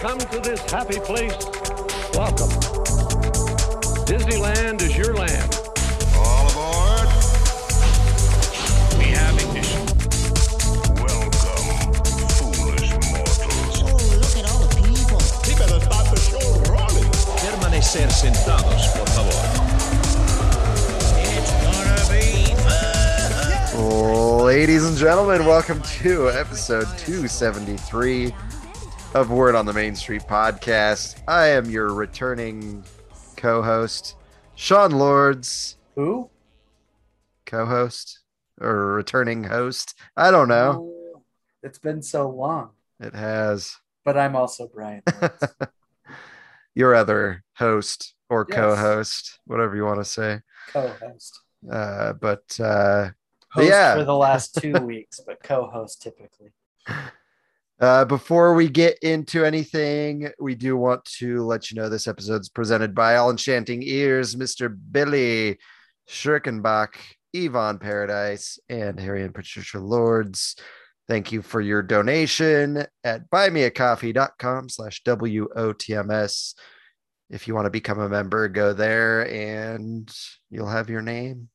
come to this happy place, welcome. Disneyland is your land. All aboard. We have ignition. Welcome, foolish mortals. Oh, look at all the people. He better start the show rolling. Permanecer sentados, por favor. It's gonna be fun. Ladies and gentlemen, welcome to episode 273 of Word on the Main Street podcast. I am your returning co host, Sean Lords. Who? Co host or returning host? I don't know. Oh, It's been so long, It has but I'm also Brian. Your other host or Yes. co host, whatever you want to say. co-host. Uh, but uh, Host Yeah. for the last two weeks, but co-host typically. Uh, before we get into anything, we do want to let you know this episode's presented by All Enchanting Ears, Mr. Billy Schirkenbach, Yvonne Paradise, and Harry and Patricia Lords. Thank you for your donation at buymeacoffee.com slash WOTMS. If you want to become a member, go there and you'll have your name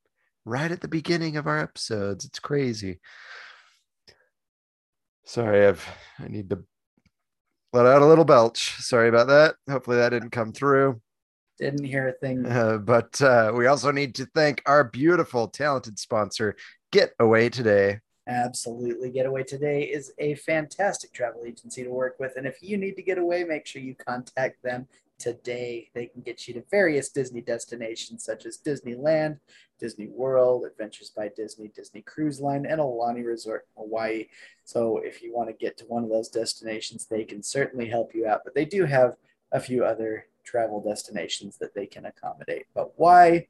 right at the beginning of our episodes. It's crazy. Sorry, I've I need to let out a little belch. Sorry about that. Hopefully that didn't come through. Didn't hear a thing. Uh, but uh, we also need to thank our beautiful, talented sponsor, Get Away Today. Absolutely. Getaway Today is a fantastic travel agency to work with. And if you need to get away, make sure you contact them today. They can get you to various Disney destinations such as Disneyland, Disney World, Adventures by Disney, Disney Cruise Line, and Aulani Resort, in Hawaii. So if you want to get to one of those destinations, they can certainly help you out. But they do have a few other travel destinations that they can accommodate. But why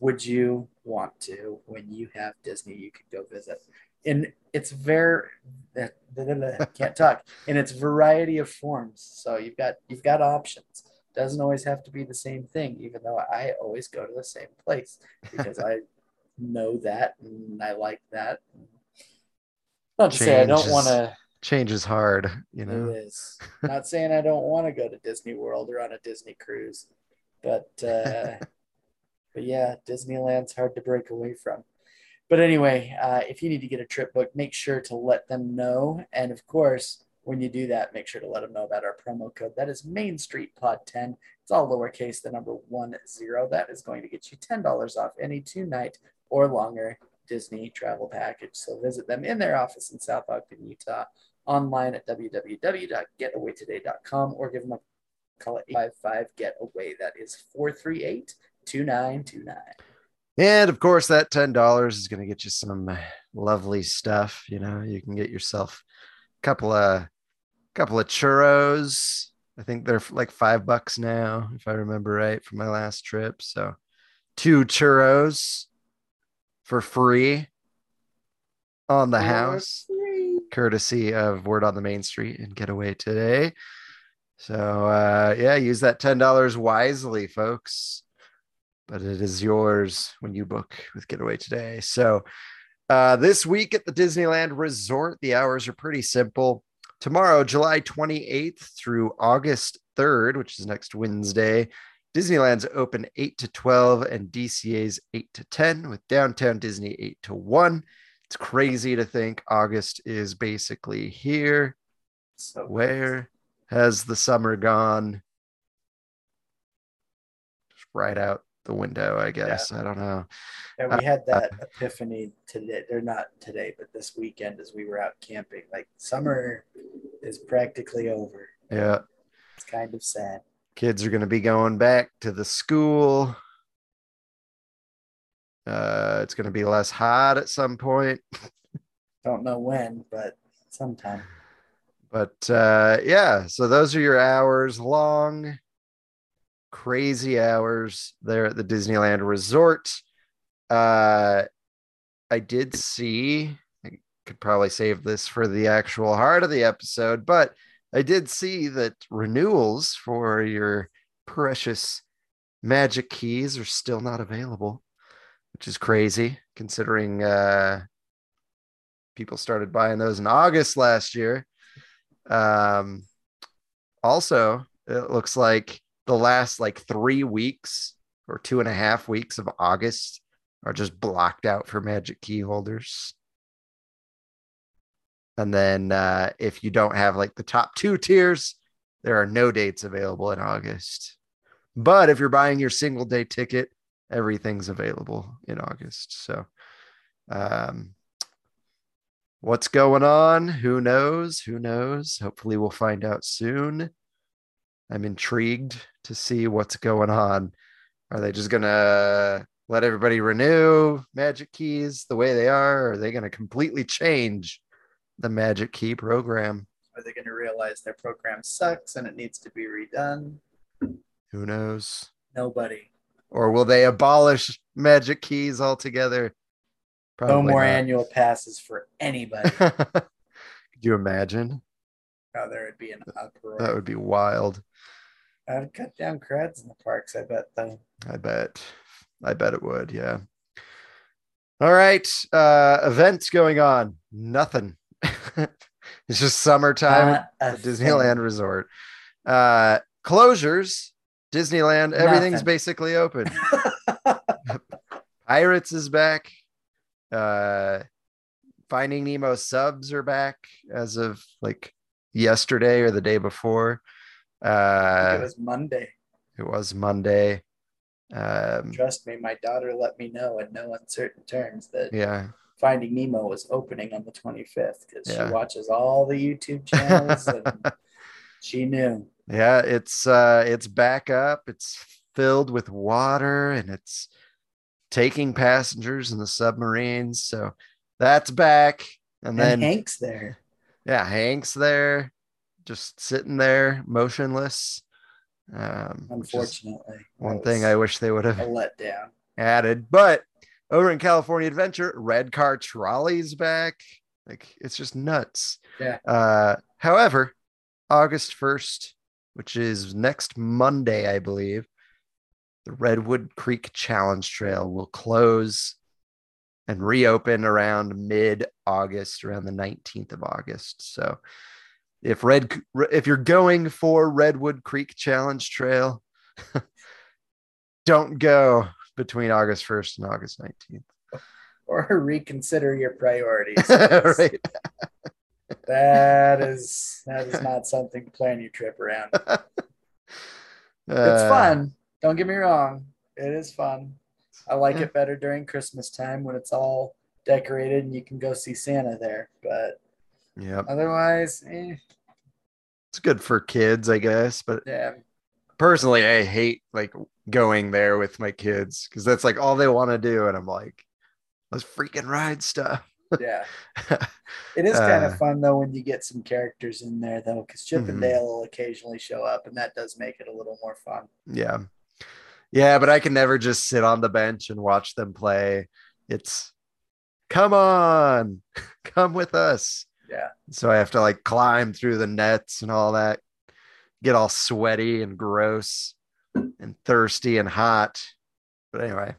would you want to when you have Disney you could go visit? And its very can't talk in its variety of forms. So you've got you've got options. Doesn't always have to be the same thing, even though I always go to the same place because I know that and I like that. Not to say I don't want to Change is hard, you know. it is. Not saying I don't want to go to Disney World or on a Disney cruise, but uh, but yeah, Disneyland's hard to break away from. But anyway, uh, if you need to get a trip booked, make sure to let them know. And of course, when you do that, make sure to let them know about our promo code. That is Main Street Pod 10. It's all lowercase, the number one zero. That is going to get you $10 off any two night or longer Disney travel package. So visit them in their office in South Ogden, Utah online at www.getawaytoday.com or give them a call at 855 getaway that is 438 2929 And of course, that ten dollars is going to get you some lovely stuff. You know, you can get yourself a couple of couple of churros. I think they're like five bucks now, if I remember right from my last trip. So, two churros for free on the house, courtesy of Word on the Main Street and Getaway today. So, uh, yeah, use that ten dollars wisely, folks but it is yours when you book with Getaway today. So, uh, this week at the Disneyland Resort, the hours are pretty simple. Tomorrow, July 28th through August 3rd, which is next Wednesday, Disneyland's open 8 to 12 and DCA's 8 to 10, with Downtown Disney 8 to 1. It's crazy to think August is basically here. so Where has the summer gone? Just right out the window, I guess. I don't know. yeah, we had that epiphany today they're not today but this weekend as we were out camping like summer is practically over Yeah. it's kind of sad Kids are going to be going back to the school. Uh, it's going to be less hot at some point. don't know when but sometime But uh, yeah, so those are your hours long, crazy hours there at the Disneyland Resort. Uh, I did see, I could probably save this for the actual heart of the episode, but I did see that renewals for your precious magic keys are still not available, which is crazy considering uh, people started buying those in August last year. Um, also, it looks like the last like three weeks or two and a half weeks of August are just blocked out for Magic Key holders. And then uh, if you don't have like the top two tiers, there are no dates available in August. But if you're buying your single day ticket, everything's available in August. So, um, what's going on? Who knows? Who knows? Hopefully, we'll find out soon. I'm intrigued to see what's going on. Are they just gonna let everybody renew magic keys the way they are? Or are they gonna completely change the magic key program? Are they going to realize their program sucks and it needs to be redone? Who knows? Nobody. Or will they abolish magic keys altogether? no more not. annual passes for anybody. Could you imagine? Oh, there would be an uproar. That would be wild. I'd cut down crowds in the parks, I bet, though. I bet. I bet it would. Yeah. All right. Uh events going on. Nothing. it's just summertime at Disneyland Resort. Uh closures. Disneyland, everything's basically open. Pirates is back. Uh Finding Nemo subs are back as of like yesterday or the day before. Uh it was Monday. it was Monday. Um Trust me, my daughter let me know in no uncertain terms that yeah. Finding Nemo was opening on the 25th because Yeah. she watches all the YouTube channels and she knew. Yeah, it's uh it's back up. It's filled with water and it's taking passengers in the submarines. So that's back. And then Hank's there. Yeah, Hank's there, just sitting there motionless. Um Unfortunately, one thing I wish they would have letdown. added. But over in California Adventure, red car trolley's back. Like it's just nuts. Yeah. Uh however, August 1st, which is next Monday, I believe, the Redwood Creek Challenge Trail will close and reopen around mid August, around the 19th of August. So if red if you're going for Redwood Creek Challenge Trail, don't go between August 1st and August 19th. Or reconsider your priorities. right. That is that is not something to plan your trip around. It's Uh, fun. Don't get me wrong. It is fun. I like it better during Christmas time when it's all decorated and you can go see Santa there. But Yep. otherwise, eh, It's good for kids, I guess, but yeah, personally I hate like going there with my kids because that's like all they want to do and I'm like let's freaking ride stuff. yeah. It is kind Uh, of fun though when you get some characters in there though, because Chip Mhm. and Dale will occasionally show up, and that does make it a little more fun. yeah. Yeah, but I can never just sit on the bench and watch them play. It's come on, come with us. Yeah. So I have to like climb through the nets and all that, get all sweaty and gross and thirsty and hot. But anyway,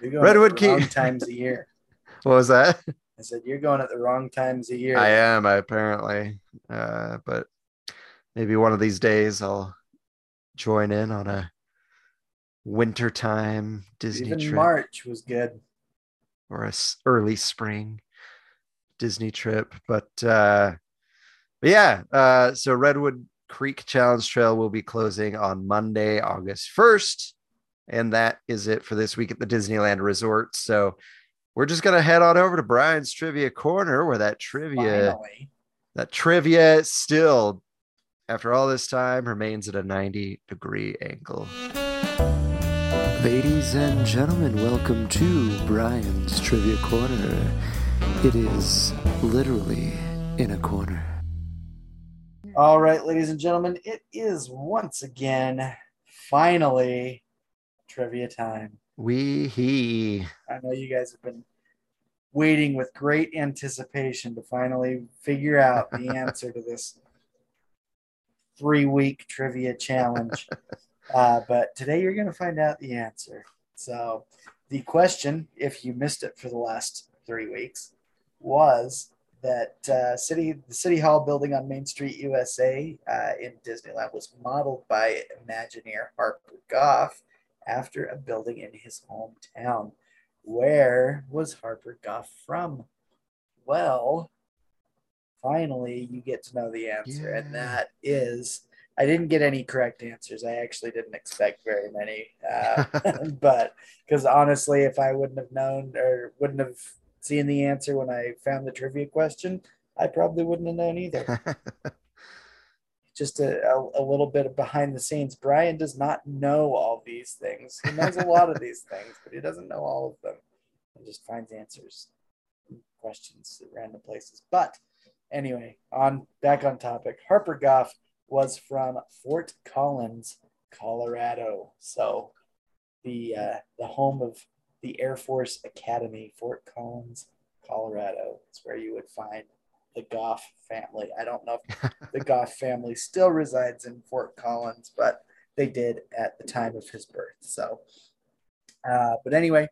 Redwood Key- times a year. what was that? I said you're going at the wrong times a year. I am, I apparently. Uh, but maybe one of these days I'll join in on a wintertime Disney Even trip March was good. or a s- early spring Disney trip. But uh, but yeah, uh, so Redwood Creek Challenge Trail will be closing on Monday, August 1st. And that is it for this week at the Disneyland Resort. So we're just gonna head on over to Brian's Trivia Corner where that trivia Finally. that trivia still after all this time remains at a 90 degree angle ladies and gentlemen welcome to brian's trivia corner it is literally in a corner All right, ladies and gentlemen, it is once again finally trivia time. we he I know you guys have been waiting with great anticipation to finally figure out the answer to this three week trivia challenge. Uh, but today you're going to find out the answer. So, the question, if you missed it for the last three weeks, was that uh, city the city hall building on Main Street, USA, uh, in Disneyland was modeled by Imagineer Harper Goff after a building in his hometown. Where was Harper Goff from? Well, finally, you get to know the answer, and that is. I didn't get any correct answers. I actually didn't expect very many, uh, but because honestly, if I wouldn't have known or wouldn't have seen the answer when I found the trivia question, I probably wouldn't have known either. Just a, a, a little bit of behind the scenes. Brian does not know all these things. He knows a lot of these things, but he doesn't know all of them. He just finds answers, questions at random places. But anyway, on back on topic. Harper Goff was from Fort Collins, Colorado. So the uh, the home of the Air Force Academy, Fort Collins, Colorado. is where you would find the Goff family. I don't know if the Goff family still resides in Fort Collins, but they did at the time of his birth. So, uh, but anyway,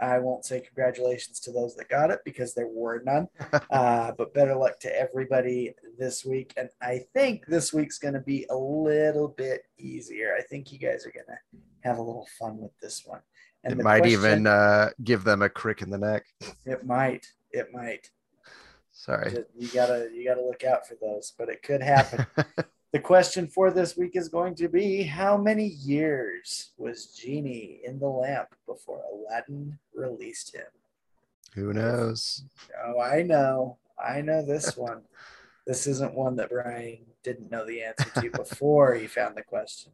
I won't say congratulations to those that got it because there were none. Uh, but better luck to everybody this week. And I think this week's going to be a little bit easier. I think you guys are going to have a little fun with this one. And it might question- even uh, give them a crick in the neck. it might, it might. Sorry. You gotta, you gotta look out for those, but it could happen. the question for this week is going to be: How many years was Genie in the lamp before Aladdin released him? Who knows? Oh, I know. I know this one. This isn't one that Brian didn't know the answer to before he found the question.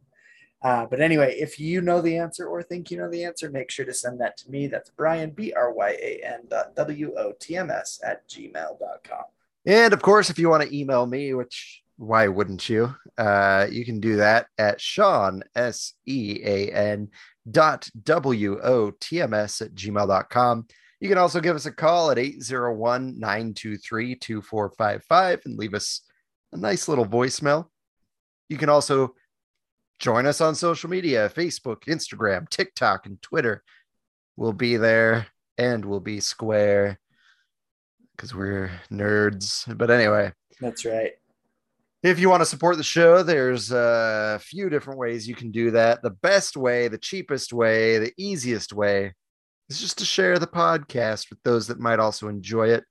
Uh, but anyway, if you know the answer or think you know the answer, make sure to send that to me. That's Brian, B R Y A N dot W O T M S at gmail.com. And of course, if you want to email me, which why wouldn't you? Uh, you can do that at Sean, S E A N dot W O T M S at gmail.com. You can also give us a call at 801 923 2455 and leave us a nice little voicemail. You can also join us on social media Facebook, Instagram, TikTok, and Twitter. We'll be there and we'll be square because we're nerds. But anyway, That's right. If you want to support the show, there's a few different ways you can do that. The best way, the cheapest way, the easiest way is just to share the podcast with those that might also enjoy it.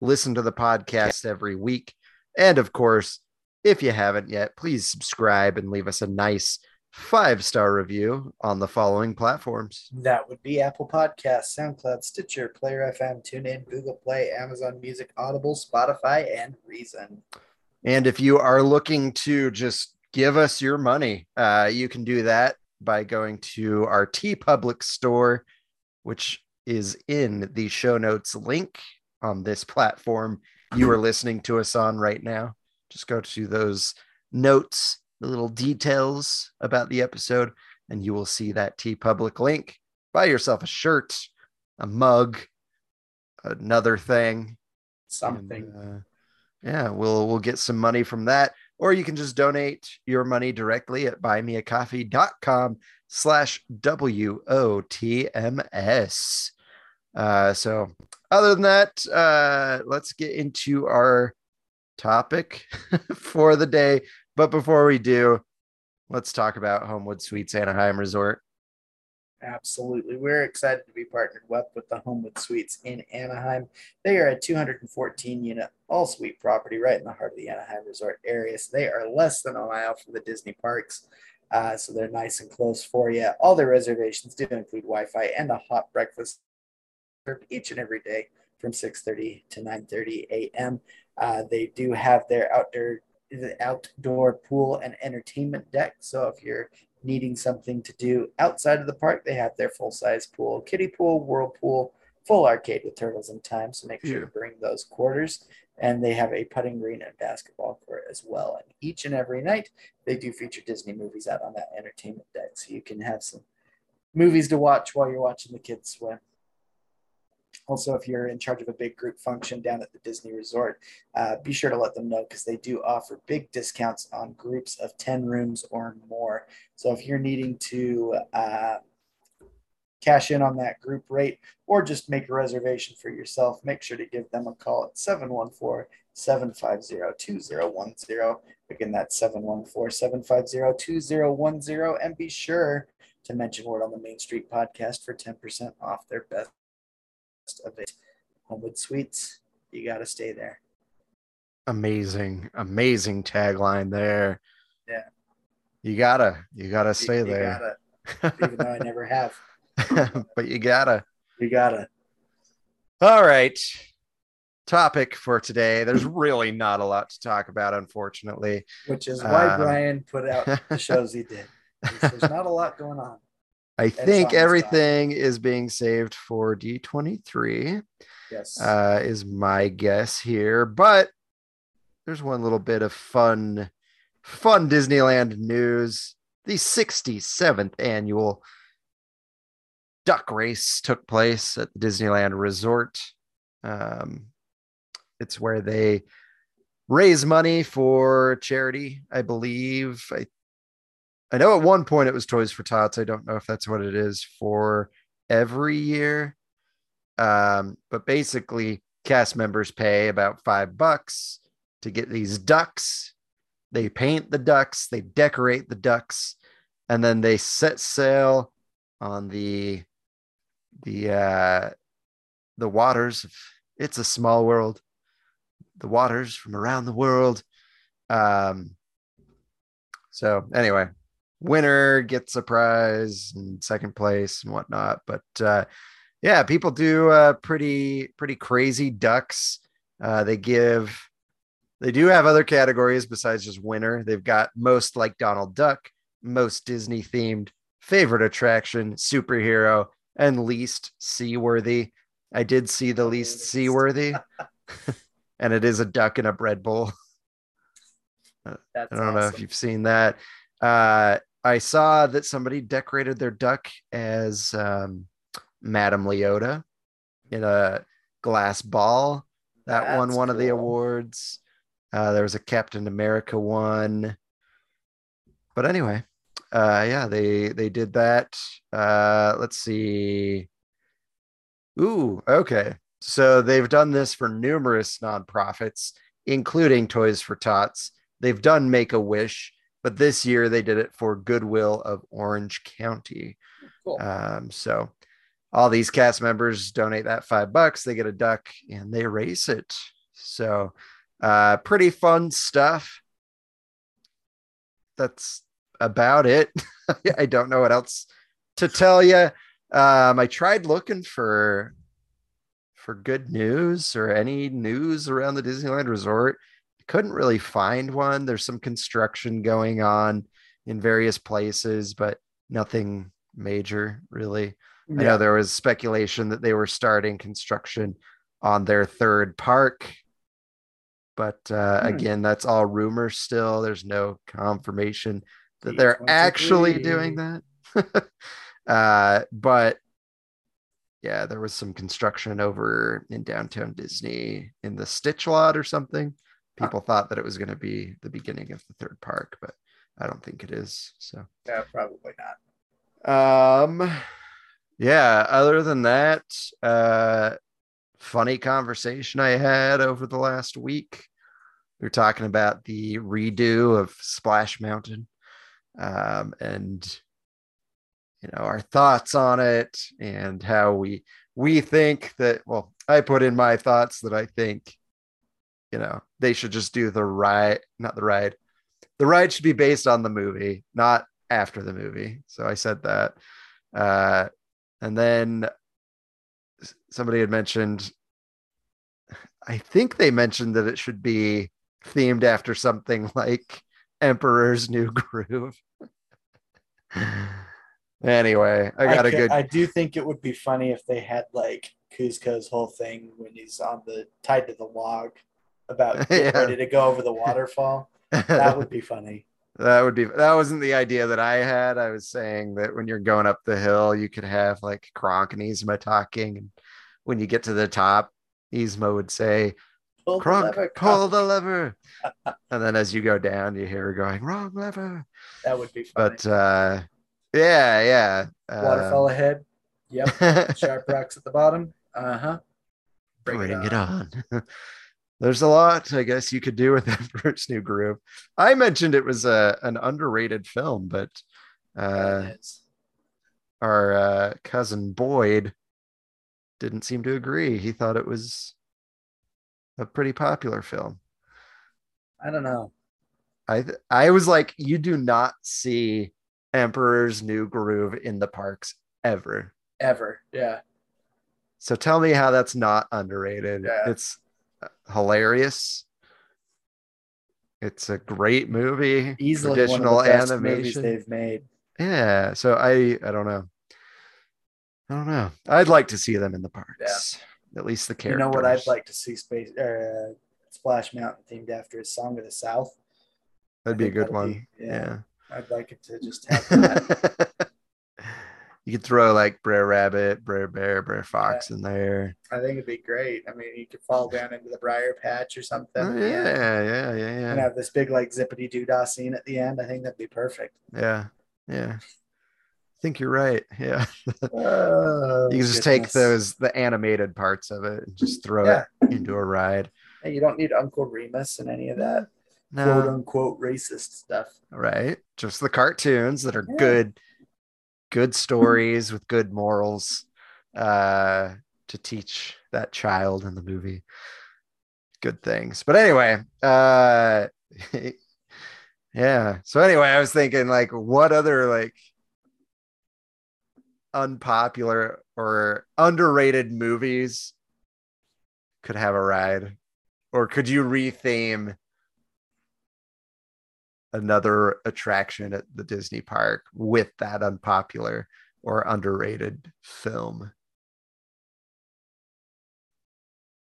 Listen to the podcast every week. And of course, if you haven't yet, please subscribe and leave us a nice five star review on the following platforms. That would be Apple Podcasts, SoundCloud, Stitcher, Player FM, TuneIn, Google Play, Amazon Music, Audible, Spotify, and Reason. And if you are looking to just give us your money, uh, you can do that by going to our TeePublic store, which is in the show notes link on this platform you are listening to us on right now. Just go to those notes, the little details about the episode, and you will see that TeePublic link. Buy yourself a shirt, a mug, another thing, Something. and, uh, yeah, we'll we'll get some money from that. Or you can just donate your money directly at buymeacoffee.com slash W-O-T-M-S. Uh, so other than that, uh, let's get into our topic for the day. But before we do, let's talk about Homewood Suites Anaheim Resort. Absolutely. We're excited to be partnered up with the Homewood Suites in Anaheim. They are a 214 unit all suite property right in the heart of the Anaheim Resort area. So they are less than a mile from the Disney parks. Uh, so they're nice and close for you. All their reservations do include Wi Fi and a hot breakfast served each and every day from 6:30 to 9:30 a.m. Uh, they do have their outdoor the outdoor pool and entertainment deck. So if you're needing something to do outside of the park, they have their full size pool, kiddie pool, whirlpool, full arcade with turtles in time. So make sure Yeah. to bring those quarters. And they have a putting green and basketball court as well. And each and every night, they do feature Disney movies out on that entertainment deck. So you can have some movies to watch while you're watching the kids swim. Also, if you're in charge of a big group function down at the Disney Resort, uh, be sure to let them know because they do offer big discounts on groups of 10 rooms or more. So if you're needing to uh, cash in on that group rate or just make a reservation for yourself, make sure to give them a call at 714 750 2010. Again, that's 714 750 2010. And be sure to mention Word on the Main Street podcast for 10% off their best of it. Homewood Suites, you got to stay there. Amazing, amazing tagline there. Yeah. You gotta, you gotta stay You- you there. gotta, even though I never have. but you gotta. You gotta. All right. Topic for today. There's really not a lot to talk about, unfortunately. Which is why Um, Brian put out the shows he did. There's not a lot going on. I think on the everything is being saved for D23, Yes. uh, is my guess here. But there's one little bit of fun, fun Disneyland news. The 67th annual duck race took place at the Disneyland Resort. Um, it's where they raise money for charity, I believe. I I know at one point it was Toys for Tots. I don't know if that's what it is for every year. Um, but basically, cast members pay about five bucks to get these ducks. They paint the ducks, they decorate the ducks, and then they set sail on the the uh the waters of it's a small world the waters from around the world um so anyway winner gets a prize and second place and whatnot. But uh yeah people do uh pretty pretty crazy ducks. Uh they give they do have other categories besides just winner. They've got most like donald duck most disney themed favorite attraction superhero and least seaworthy. I did see the least seaworthy and it is a duck in a bread bowl. That's I don't know if you've seen that. Uh, I saw that somebody decorated their duck as um, Madame Leota in a glass ball. That won That's one of the awards. Uh, there was a Captain America one. But anyway, uh, yeah, they they did that. Uh, let's see. Ooh, okay. So they've done this for numerous nonprofits, including Toys for Tots. They've done Make a Wish, but this year they did it for Goodwill of Orange County. Cool. Um, so all these cast members donate that five bucks, they get a duck and they race it. So uh pretty fun stuff. That's about it. I don't know what else to tell you. Um, I tried looking for for good news or any news around the Disneyland Resort. Couldn't really find one. There's some construction going on in various places, but nothing major really. I know there was speculation that they were starting construction on their third park. But uh, Hmm. again, that's all rumor still. There's no confirmation that they're actually doing that. uh, but yeah, there was some construction over in downtown Disney in the Stitch lot or something. People thought that it was going to be the beginning of the third park, but I don't think it is. So, Yeah, probably not. um, yeah, other than that, uh, funny conversation I had over the last week. We were talking about the redo of Splash Mountain um, and you know our thoughts on it and how we we think that well i put in my thoughts that i think you know they should just do the ride not the ride. The ride should be based on the movie not after the movie. So i said that. Uh and then somebody had mentioned i think they mentioned that it should be themed after something like emperor's new groove. Anyway i got a good I do think it would be funny if they had like Kuzco's whole thing when he's on the tied to the log about getting Yeah. ready to go over the waterfall. That would be funny. That would be that wasn't the idea that I had. I was saying that when you're going up the hill, you could have like Kronk and Yzma talking, and when you get to the top, Yzma would say, Pull the Kronk, lever, pull the lever. and then as you go down, you hear her going, wrong lever. That would be funny. But uh yeah, yeah. Uh, Waterfall ahead. Yep. Sharp rocks at the bottom. Uh huh. Bring, it on. There's a lot, I guess, you could do with Emperor's New Groove. I mentioned it was a an underrated film, but uh, our uh, cousin Boyd didn't seem to agree. He thought it was a pretty popular film. I don't know. I th- I was like, you do not see Emperor's New Groove in the parks ever. Ever. Yeah. So tell me how that's not underrated. Yeah. It's hilarious. It's a great movie. Easily Traditional one of the best movies animation. they've made. Yeah. So I I don't know. I don't know. I'd like to see them in the parks. At least the characters. You know what I'd like to see space uh, Splash Mountain themed after is Song of the South. That'd be a good one. be- yeah. I'd like it to just have that. you could throw like Brer Rabbit, Brer Bear, Brer Fox in there. I think it'd be great. I mean, you could fall down into the briar patch or something. Oh, the yeah, yeah, yeah, And yeah. have this big like zippity doo dah scene at the end. I think that'd be perfect. Yeah. Yeah. I think you're right. Yeah. Oh, You can just take those the animated parts of it and just throw Yeah. it into a ride. Hey, you don't need Uncle Remus and any of that quote No, unquote racist stuff. right? Just the cartoons that are Yeah. good, good stories with good morals uh, to teach that child in the movie good things. But anyway, uh, yeah. So anyway, I was thinking like, what other like unpopular or underrated movies could have a ride, or could you retheme? Another attraction at the Disney park with that unpopular or underrated film.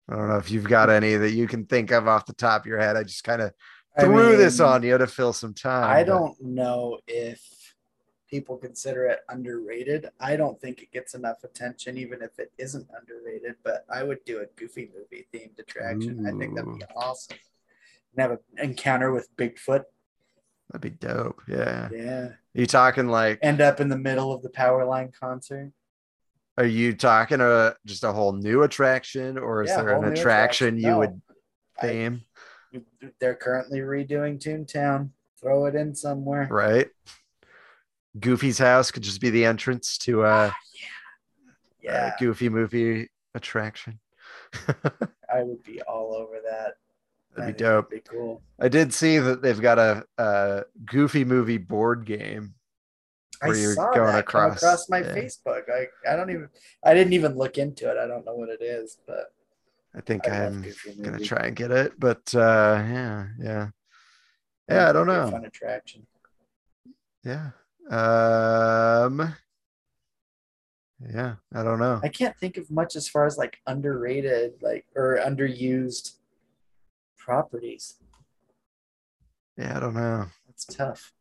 I don't know if you've got any that you can think of off the top of your head. I just kind of I threw this on you to fill some time. I but- don't know if people consider it underrated. I don't think it gets enough attention, even if it isn't underrated. But I would do a Goofy movie themed attraction. I think that'd be awesome. And have an encounter with Bigfoot. That'd be dope. Yeah. Yeah. you talking like? End up in the middle of the Powerline concert. Are you talking a just a whole new attraction, or is Yeah, there an new attraction, you No. would I- They're currently redoing Toontown. Throw it in somewhere. Right. Goofy's house could just be the entrance to a, ah, Yeah, a Goofy movie attraction. I would be all over that. That'd be dope. Be cool. I did see that they've got a, a Goofy movie board game. I you're saw going that across, across my yeah. Facebook. I, I don't even I didn't even look into it. I don't know what it is, but I think I I'm gonna try and get it, but uh, yeah, yeah, yeah. I don't it'd be a know. Fun attraction. Yeah, um, yeah. I don't know. I can't think of much as far as like underrated, like or underused properties. Yeah, I don't know. That's tough.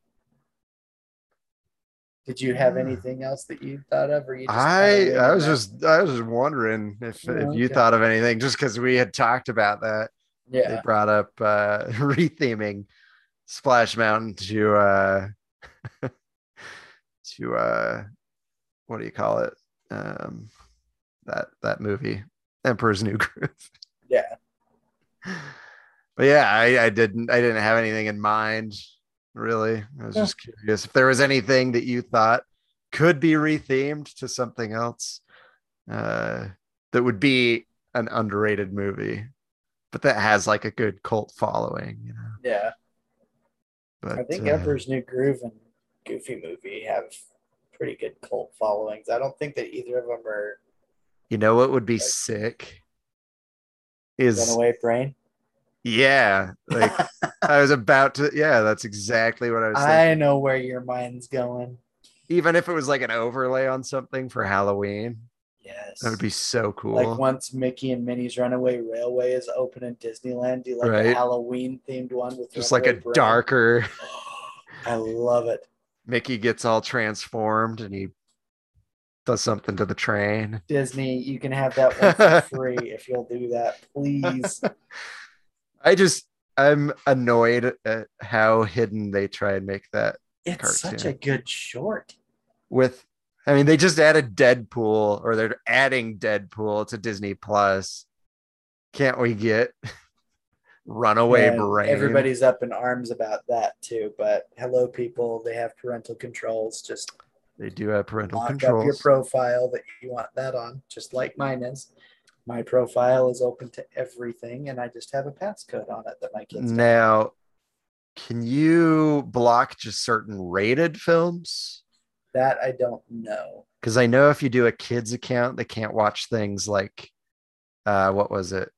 Did you have anything else that you thought of, or you? Just I I was just I was just wondering if Oh, if you thought of anything, just because we had talked about that. yeah, They brought up uh, retheming Splash Mountain to uh, to uh, what do you call it? Um, that that movie, Emperor's New Groove. yeah. But yeah, I, I didn't I didn't have anything in mind really. I was Yeah. just curious if there was anything that you thought could be rethemed to something else uh, that would be an underrated movie, but that has like a good cult following, you know. Yeah, But I think uh, Emperor's New Groove and Goofy movie have pretty good cult followings. I don't think that either of them are you know what would be sick is Runaway Brain. Yeah, like I was about to yeah, that's exactly what I was thinking. I know where your mind's going. Even if it was like an overlay on something for Halloween, Yes. that would be so cool. Like once Mickey and Minnie's Runaway Railway is open in Disneyland, do like a Halloween themed one with just like a darker I love it. Mickey gets all transformed and he does something to the train. Disney, you can have that one for free if you'll do that, please. I just I'm annoyed at how hidden they try and make that It's such a good short. with I mean, they just added Deadpool, or they're adding Deadpool to Disney Plus. Can't we get Runaway And Brain? Everybody's up in arms about that too. But hello, people. They have parental controls. Just They do have parental lock up your profile that you want that on, just like mine is. My profile is open to everything, and I just have a passcode on it that my kids. now, can you block just certain rated films? That I don't know. Because I know if you do a kids account, they can't watch things like, uh, what was it,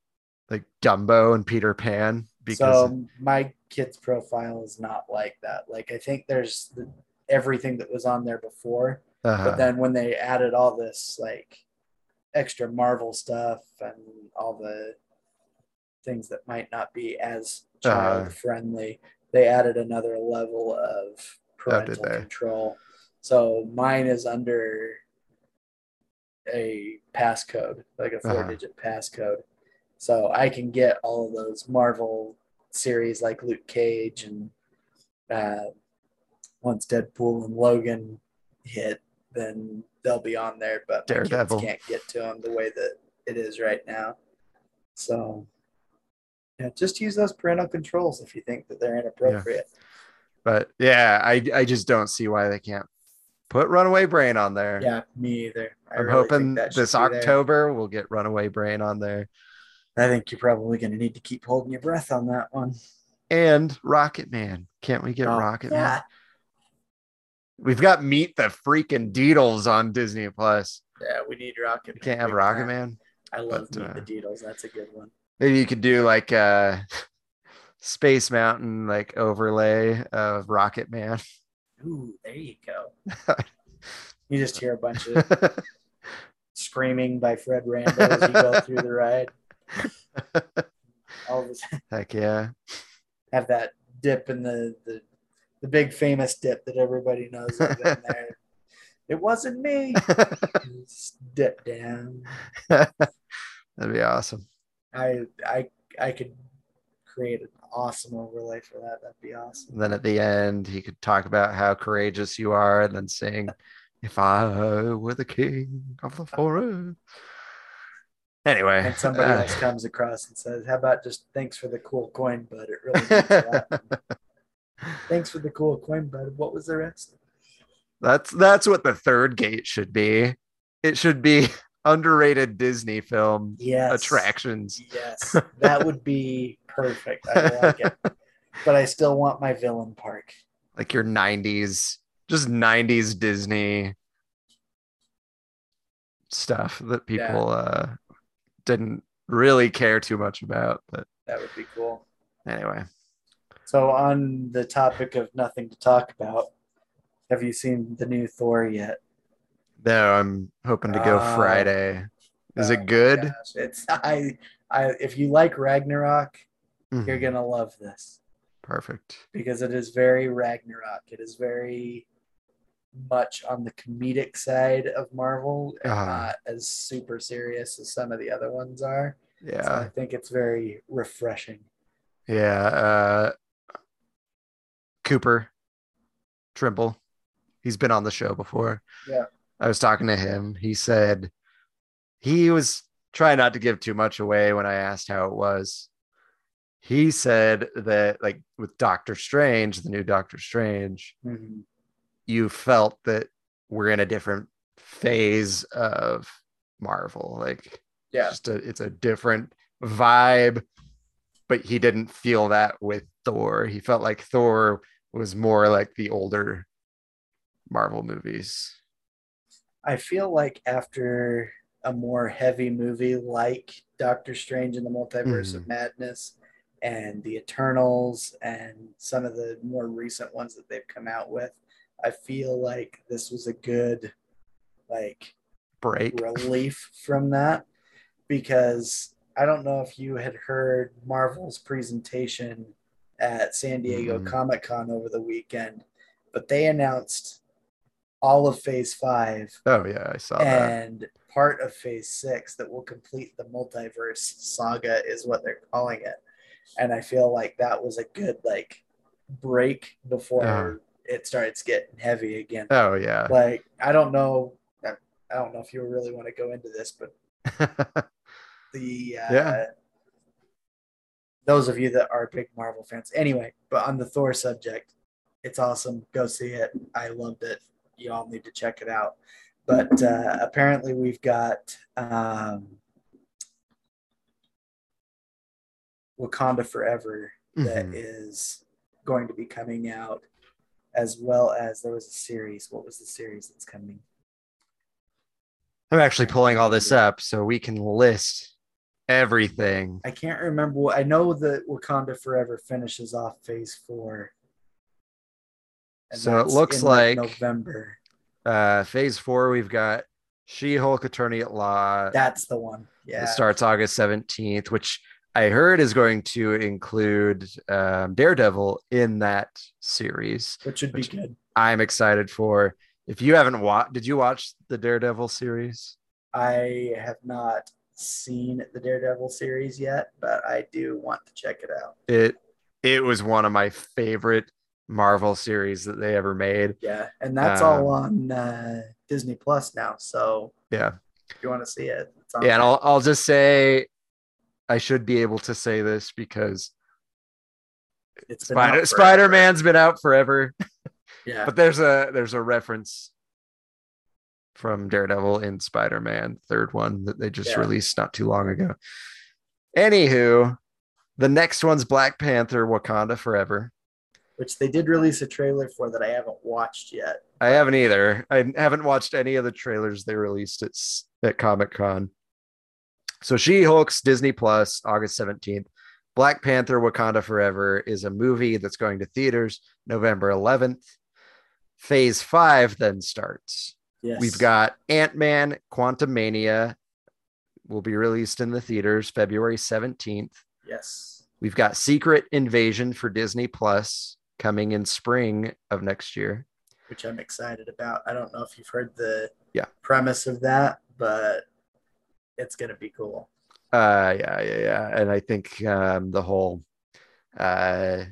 like Dumbo and Peter Pan. Because so my kid's profile is not like that. Like I think there's the, everything that was on there before, uh, but then when they added all this like extra Marvel stuff and all the things that might not be as Uh-huh. child friendly, they added another level of Oh, parental they? control. So mine is under a passcode, like a Uh-huh. four digit passcode. So I can get all of those Marvel series like Luke Cage and uh, once Deadpool and Logan hit, then they'll be on there. But Daredevil. can't get to them the way that it is right now. So yeah, just use those parental controls if you think that they're inappropriate. but yeah, I I just don't see why they can't put Runaway Brain on there. Yeah, me either. I I'm really hoping this be there. October we'll get Runaway Brain on there I think you're probably going to need to keep holding your breath on that one. and Rocket Man. Can't we get Oh, Rocket Man? We've got Meet the Freaking Deedles on Disney Plus. Yeah, we need Rocket. We can't have Rocket. Man. I love but, Meet uh, the Deedles. That's a good one. Maybe you could do like a Space Mountain like overlay of Rocket Man. Ooh, there you go. you just hear a bunch of screaming by Fred Randall as you go through the ride. All of a sudden, Heck yeah. have that dip in the, the the big famous dip that everybody knows of there. It wasn't me. Dip down. That'd be awesome. I I I could create an awesome overlay for that. That'd be awesome. And then at the end, he could talk about how courageous you are and then sing, If I were the king of the forest. Anyway. And somebody uh, else comes across and says, "How about just thanks for the cool coin, bud? It really means a lot. Thanks for the cool coin, bud. What was the rest?" that's that's what the third gate should be. It should be underrated Disney film Yes. attractions. Yes, that would be perfect. I like it. But I still want my villain park. Like your 90s, just 90s Disney stuff that Yeah. people uh didn't really care too much about. But That would be cool. anyway. So, on the topic of nothing to talk about, have you seen the new Thor yet? No, I'm hoping to go Oh. Friday. Is Oh it good? gosh, It's I I if you like Ragnarok, Mhm. you're gonna love this. Perfect. because it is very Ragnarok. It is very much on the comedic side of Marvel and Uh-huh. not as super serious as some of the other ones are. Yeah, so I think it's very refreshing. Yeah. Uh Cooper Trimble. He's been on the show before. Yeah. I was talking to him. He said he was trying not to give too much away when I asked how it was. He said that like with Doctor Strange, the new Doctor Strange, Mhm. you felt that we're in a different phase of Marvel. Like Yeah. just a, it's a different vibe but he didn't feel that with thor. He felt like thor was more like the older marvel movies. I feel like after a more heavy movie like Doctor Strange in the Multiverse of mm-hmm. Madness and the Eternals and some of the more recent ones that they've come out with, I feel like this was a good like break. relief from that because I don't know if you had heard Marvel's presentation at San Diego Mhm. Comic Con over the weekend, but they announced all of Phase Five oh yeah i saw that. and part of Phase Six that will complete the multiverse saga is what they're calling it, and I feel like that was a good like break before it starts getting heavy again. Oh yeah. Like I don't know I don't know if you really want to go into this, but the uh, Yeah. Those of you that are big Marvel fans, anyway. But on the Thor subject, it's awesome. Go see it. I loved it. You all need to check it out. But uh, apparently, we've got um, Wakanda Forever that Mhm. is going to be coming out, as well as there was a series. What was the series that's coming? I'm actually pulling all this up so we can list everything. I can't remember. What, I know that Wakanda Forever finishes off Phase Four. So it looks in, like- November. Uh, phase four, we've got She Hulk Attorney at Law. That's the one. Yeah. It starts August 17th, which I heard is going to include um, Daredevil in that series. which would be which- good. I'm excited for. If you haven't watched, did you watch the Daredevil series? I have not seen the Daredevil series yet, but I do want to check it out. It it was one of my favorite Marvel series that they ever made. Yeah, and that's Um, all on uh, Disney Plus now. So Yeah. if you want to see it, it's on Yeah, and. I'll I'll just say I should be able to say this because it's Spider. Spider Man's been out forever. Yeah, but there's a there's a reference from Daredevil in Spider-Man third one that they just Yeah. released not too long ago. Anywho, the next one's Black Panther Wakanda Forever. which they did release a trailer for that I haven't watched yet. I haven't either. I haven't watched any of the trailers they released at at Comic Con. So She-Hulk's Disney Plus August 17th. Black Panther Wakanda Forever is a movie that's going to theaters November 11th. Phase 5 then starts. Yes, We've got Ant Man Quantumania will be released in the theaters February 17th. yes, We've got Secret Invasion for Disney Plus coming in spring of next year. which I'm excited about. I don't know if you've heard the Yeah. premise of that, but it's gonna be cool. Uh yeah, yeah, yeah. And I think um the whole uh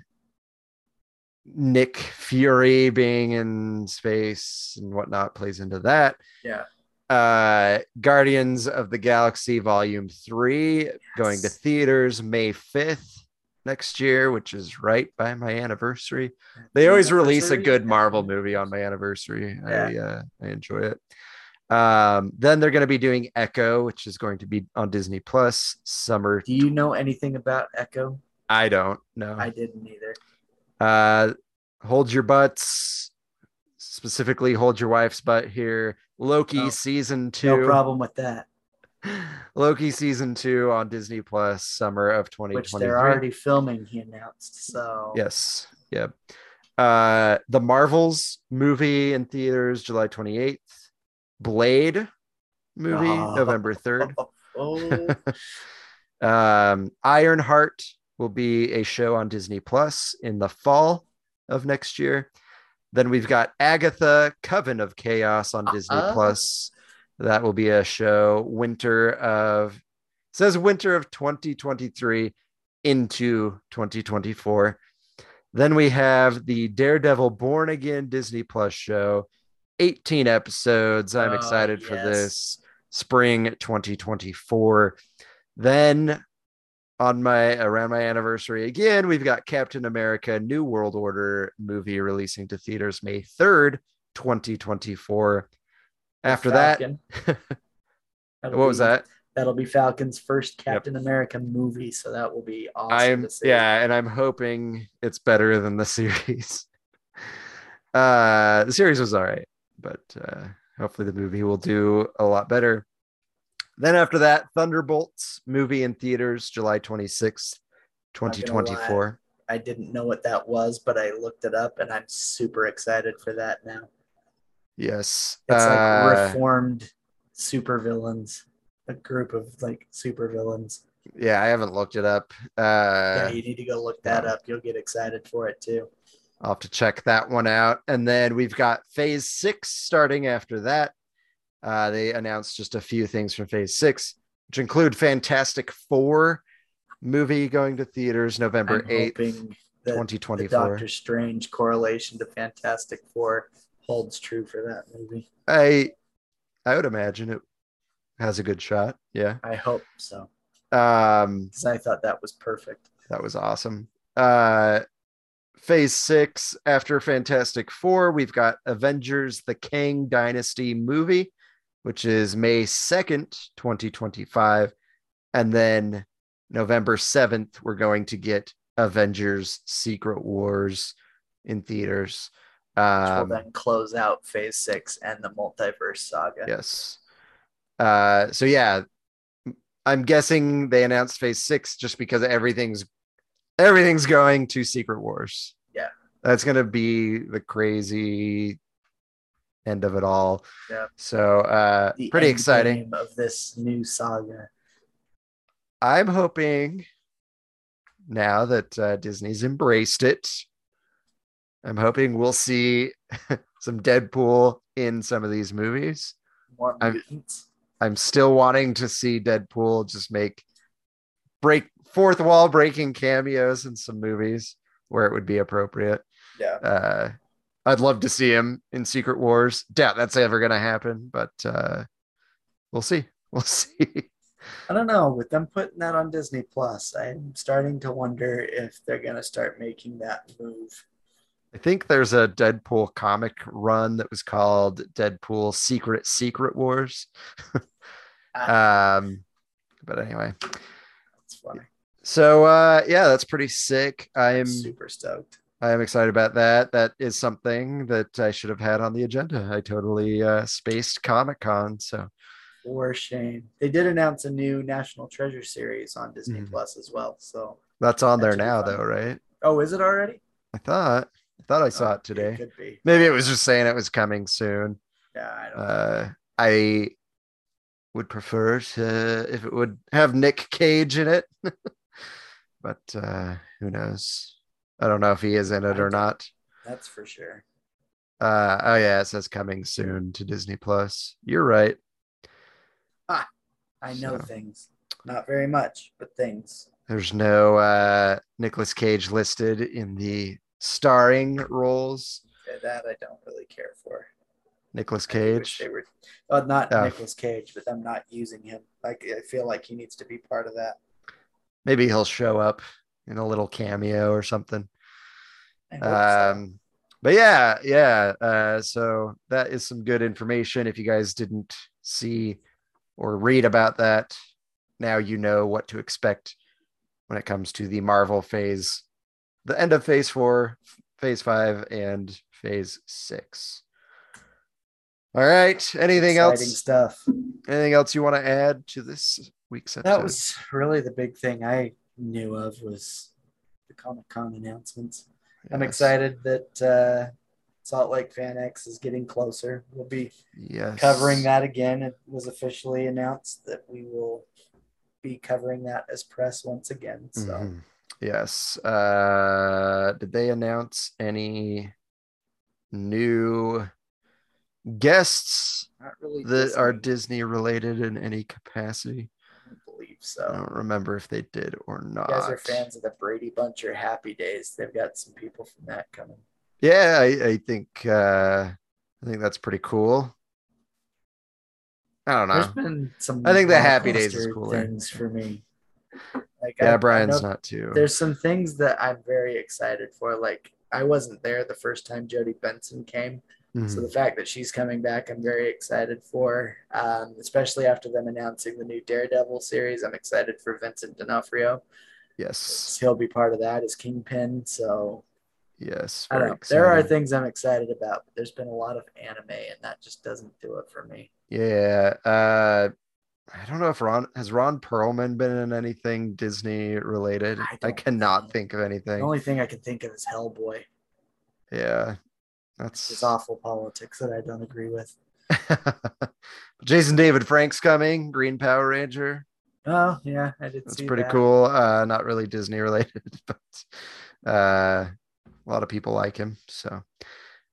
Nick Fury being in space and whatnot plays into that. Yeah, uh Guardians of the Galaxy Volume 3 going to theaters May 5th next year, which is right by my anniversary. They always release a good Marvel movie on my anniversary. I uh, I enjoy it. Um then they're going to be doing Echo, which is going to be on Disney Plus summer. Do you know anything about Echo? I don't know. I didn't either. Uh, hold your butts. Specifically, hold your wife's butt here. Loki Oh, season two. No problem with that. Loki season two on Disney Plus, summer of Which they're already filming. He announced. So Yes. Yep. Uh, the Marvels movie in theaters July 28th. Blade movie Oh. November 3rd. Oh, Um, Ironheart will be a show on Disney Plus in the fall of next year. Then we've got Agatha Coven of Chaos on Disney Uh-uh. Plus. That will be a show winter of says winter of 2023 into 2024. Then we have the Daredevil Born Again Disney Plus show, 18 episodes. I'm Oh, excited for this spring 2024. Then on my around my anniversary again, we've got Captain America New World Order movie releasing to theaters May 3rd, 2024. After Falcon. that, what was that? That'll be Falcon's first Captain America movie, so that will be awesome I'm to see. yeah, and I'm hoping it's better than the series. Uh the series was all right, but uh hopefully the movie will do a lot better. Then after that, Thunderbolts movie in theaters July 26th, Not gonna 2024. I didn't know what that was, but I looked it up, and I'm super excited for that now. Yes. It's like Uh, reformed supervillains, a group of like supervillains. yeah, I haven't looked it up. Uh yeah, you need to go look that up. You'll get excited for it too. I'll have to check that one out. And then we've got phase six starting after that. Uh, they announced just a few things from phase six, which include Fantastic Four movie going to theaters November 8th, hoping that 2024. Doctor Strange correlation to Fantastic Four holds true for that movie. I I would imagine it has a good shot. Yeah. I hope so Um, I thought that was perfect. that was awesome. Uh, phase six after Fantastic Four, we've got Avengers: The Kang Dynasty movie, which is May second, twenty twenty five, and then November seventh, we're going to get Avengers: Secret Wars in theaters. Which Um, will then close out Phase Six and the multiverse saga. Yes. Uh, so yeah, I'm guessing they announced Phase Six just because everything's everything's going to Secret Wars. Yeah. that's gonna be the crazy end of it all. Yeah. So uh, The pretty exciting. of this new saga. I'm hoping now that uh, Disney's embraced it. I'm hoping we'll see some Deadpool in some of these movies. I'm- I'm still wanting to see Deadpool just make break fourth wall breaking cameos in some movies where it would be appropriate. Yeah. Uh, I'd love to see him in Secret Wars. Doubt that's ever gonna happen, but uh, we'll see. We'll see. I don't know. With them putting that on Disney Plus, I'm starting to wonder if they're gonna start making that move. I think there's a Deadpool comic run that was called Deadpool Secret Secret Wars. um, but anyway, That's funny. so uh, yeah, that's pretty sick. I'm I'm super stoked. I am excited about that. That is something that I should have had on the agenda. I totally uh, spaced Comic Con. So For shame. They did announce a new National Treasure series on Disney Mhm. Plus as well. So, that's on That there now, though, right? oh, is it already? I thought. I thought I saw Oh, it today. could be. Maybe it was just saying it was coming soon. Yeah, I don't. Uh, I would prefer to if it would have Nick Cage in it, but uh, who knows? I don't know if he is in I it or don't- That's for sure. Uh, oh yeah, it says coming soon to Disney Plus. You're right. Ah, I know So. things. Not very much, but things. There's no uh Nicolas Cage listed in the starring roles. Yeah, That I don't really care for. I wish Cage. They were, well, not Oh. Nicolas Cage, but them not using him. Like I feel like he needs to be part of that. Maybe he'll show up in a little cameo or something. Hope so. Um but yeah, yeah. Uh so that is some good information. If you guys didn't see or read about that, now you know what to expect when it comes to the Marvel phase, the end of phase four, phase five, and phase six. All right. Anything Exciting else? stuff. Anything else you want to add to this week's episode? That was really the big thing I knew of was the Comic Con announcements. I'm excited that uh, Salt Lake FanX is getting closer. We'll be Yes. covering that again. It was officially announced that we will be covering that as press once again. So Mhm. Yes. Uh, did they announce any new guests really that are Disney, Disney related in any capacity? I don't I don't remember if they did or not. You guys are fans of the Brady Bunch or Happy Days. They've got some people from that coming. Yeah, I, I think uh, I think that's pretty cool. I don't know. There's been some. I think the Happy Days is cooler. things for me. Like Yeah, I- I Brian's know not too. There's some things that I'm very excited for. Like I wasn't there the first time Jodi Benson came, so Mhm. the fact that she's coming back, I'm very excited for. Um, especially after them announcing the new Daredevil series, I'm excited for Vincent D'Onofrio. Yes. He'll be part of that as Kingpin. So Yes. I don't know. There are things I'm excited about, but there's been a lot of anime, and that just doesn't do it for me. Yeah. Uh I don't know if Ron has Ron Perlman been in anything Disney related. I I, cannot know. think of anything. The only thing I can think of is Hellboy. Yeah. That's awful politics that I don't agree with. Jason David Frank's coming, Green Power Ranger. Oh yeah, I did That's pretty that. cool. Uh not really Disney related, but uh a lot of people like him. So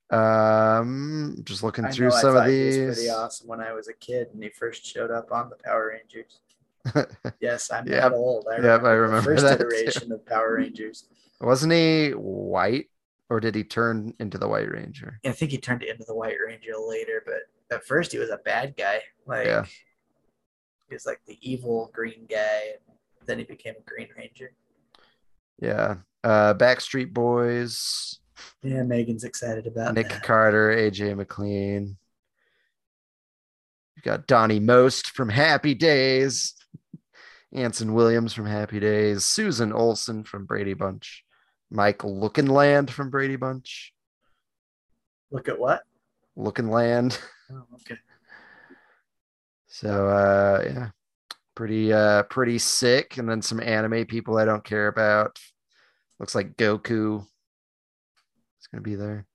um just looking I through know, some of thought he was these. pretty awesome when I was a kid and he first showed up on the Power Rangers. Yes, I'm Yep. that old. I Yep, I the remember first that, too. iteration of Power Rangers. Wasn't he white or did he turn into the White Ranger? I think he turned into the White Ranger later, but at first he was a bad guy. Like Yeah. he was like the evil green guy. And then he became a Green Ranger. Yeah. Uh, Backstreet Boys, Yeah, Megan's excited about Nick that. Carter, AJ McLean. You got Donny Most from Happy Days, Anson Williams from Happy Days, Susan Olson from Brady Bunch, Mike Lookinland from Brady Bunch, Look at what? Lookinland. Oh, okay. So uh yeah, pretty uh pretty sick. And then some anime people I don't care about. Looks like Goku. It's gonna be there.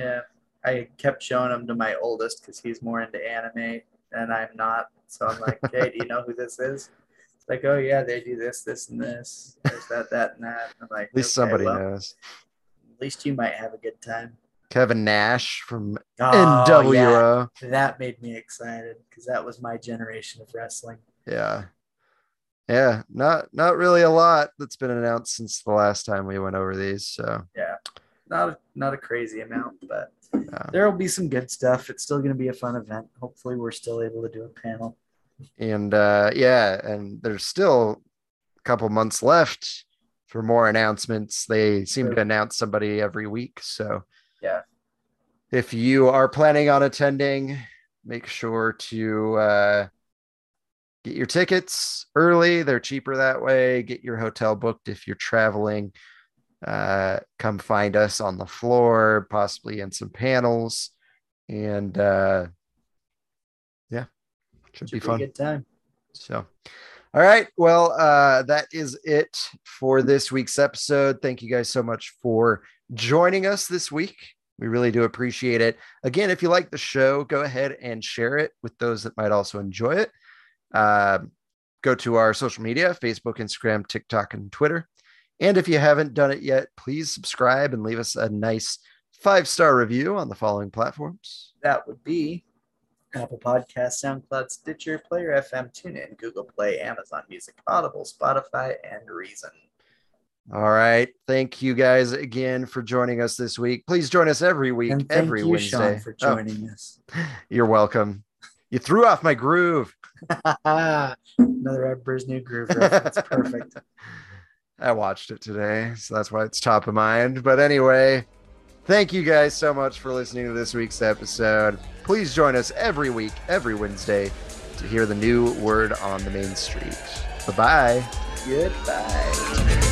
Yeah, I kept showing him to my oldest because he's more into anime and I'm not. So I'm like, hey, do you know who this is? It's like, oh yeah, they do this, this, and this. There's that, that, and that. I'm like, At least "Okay, somebody well, knows. At least you might have a good time. Kevin Nash from Oh, NWO. yeah, that made me excited because that was my generation of wrestling. Yeah. Yeah, not not really a lot that's been announced since the last time we went over these. So Yeah, not a, not a crazy amount, but Yeah. there will be some good stuff. It's still going to be a fun event. Hopefully, we're still able to do a panel. And uh yeah, and there's still a couple months left for more announcements. They seem to announce somebody every week. So Yeah. if you are planning on attending, make sure to uh get your tickets early. They're cheaper that way. Get your hotel booked if you're traveling. Uh come find us on the floor, possibly in some panels. And uh should, Should be fun. good time. So, all right. Well, uh, that is it for this week's episode. Thank you guys so much for joining us this week. We really do appreciate it. Again, if you like the show, go ahead and share it with those that might also enjoy it. Uh, go to our social media Facebook, Instagram, TikTok, and Twitter. And if you haven't done it yet, please subscribe and leave us a nice five star review on the following platforms. That would be Apple Podcast, SoundCloud, Stitcher, Player FM, TuneIn, Google Play, Amazon Music, Audible, Spotify, and Reason. All right. Thank you guys again for joining us this week. Please join us every week, And thank every you, Wednesday. Sean, for Oh, joining us. you're welcome. You threw off my groove. Another Emperor's New Groove reference. Perfect. I watched it today, so that's why it's top of mind. But anyway, thank you guys so much for listening to this week's episode. Please join us every week, every Wednesday, to hear the new word on the main street. Bye bye. Goodbye.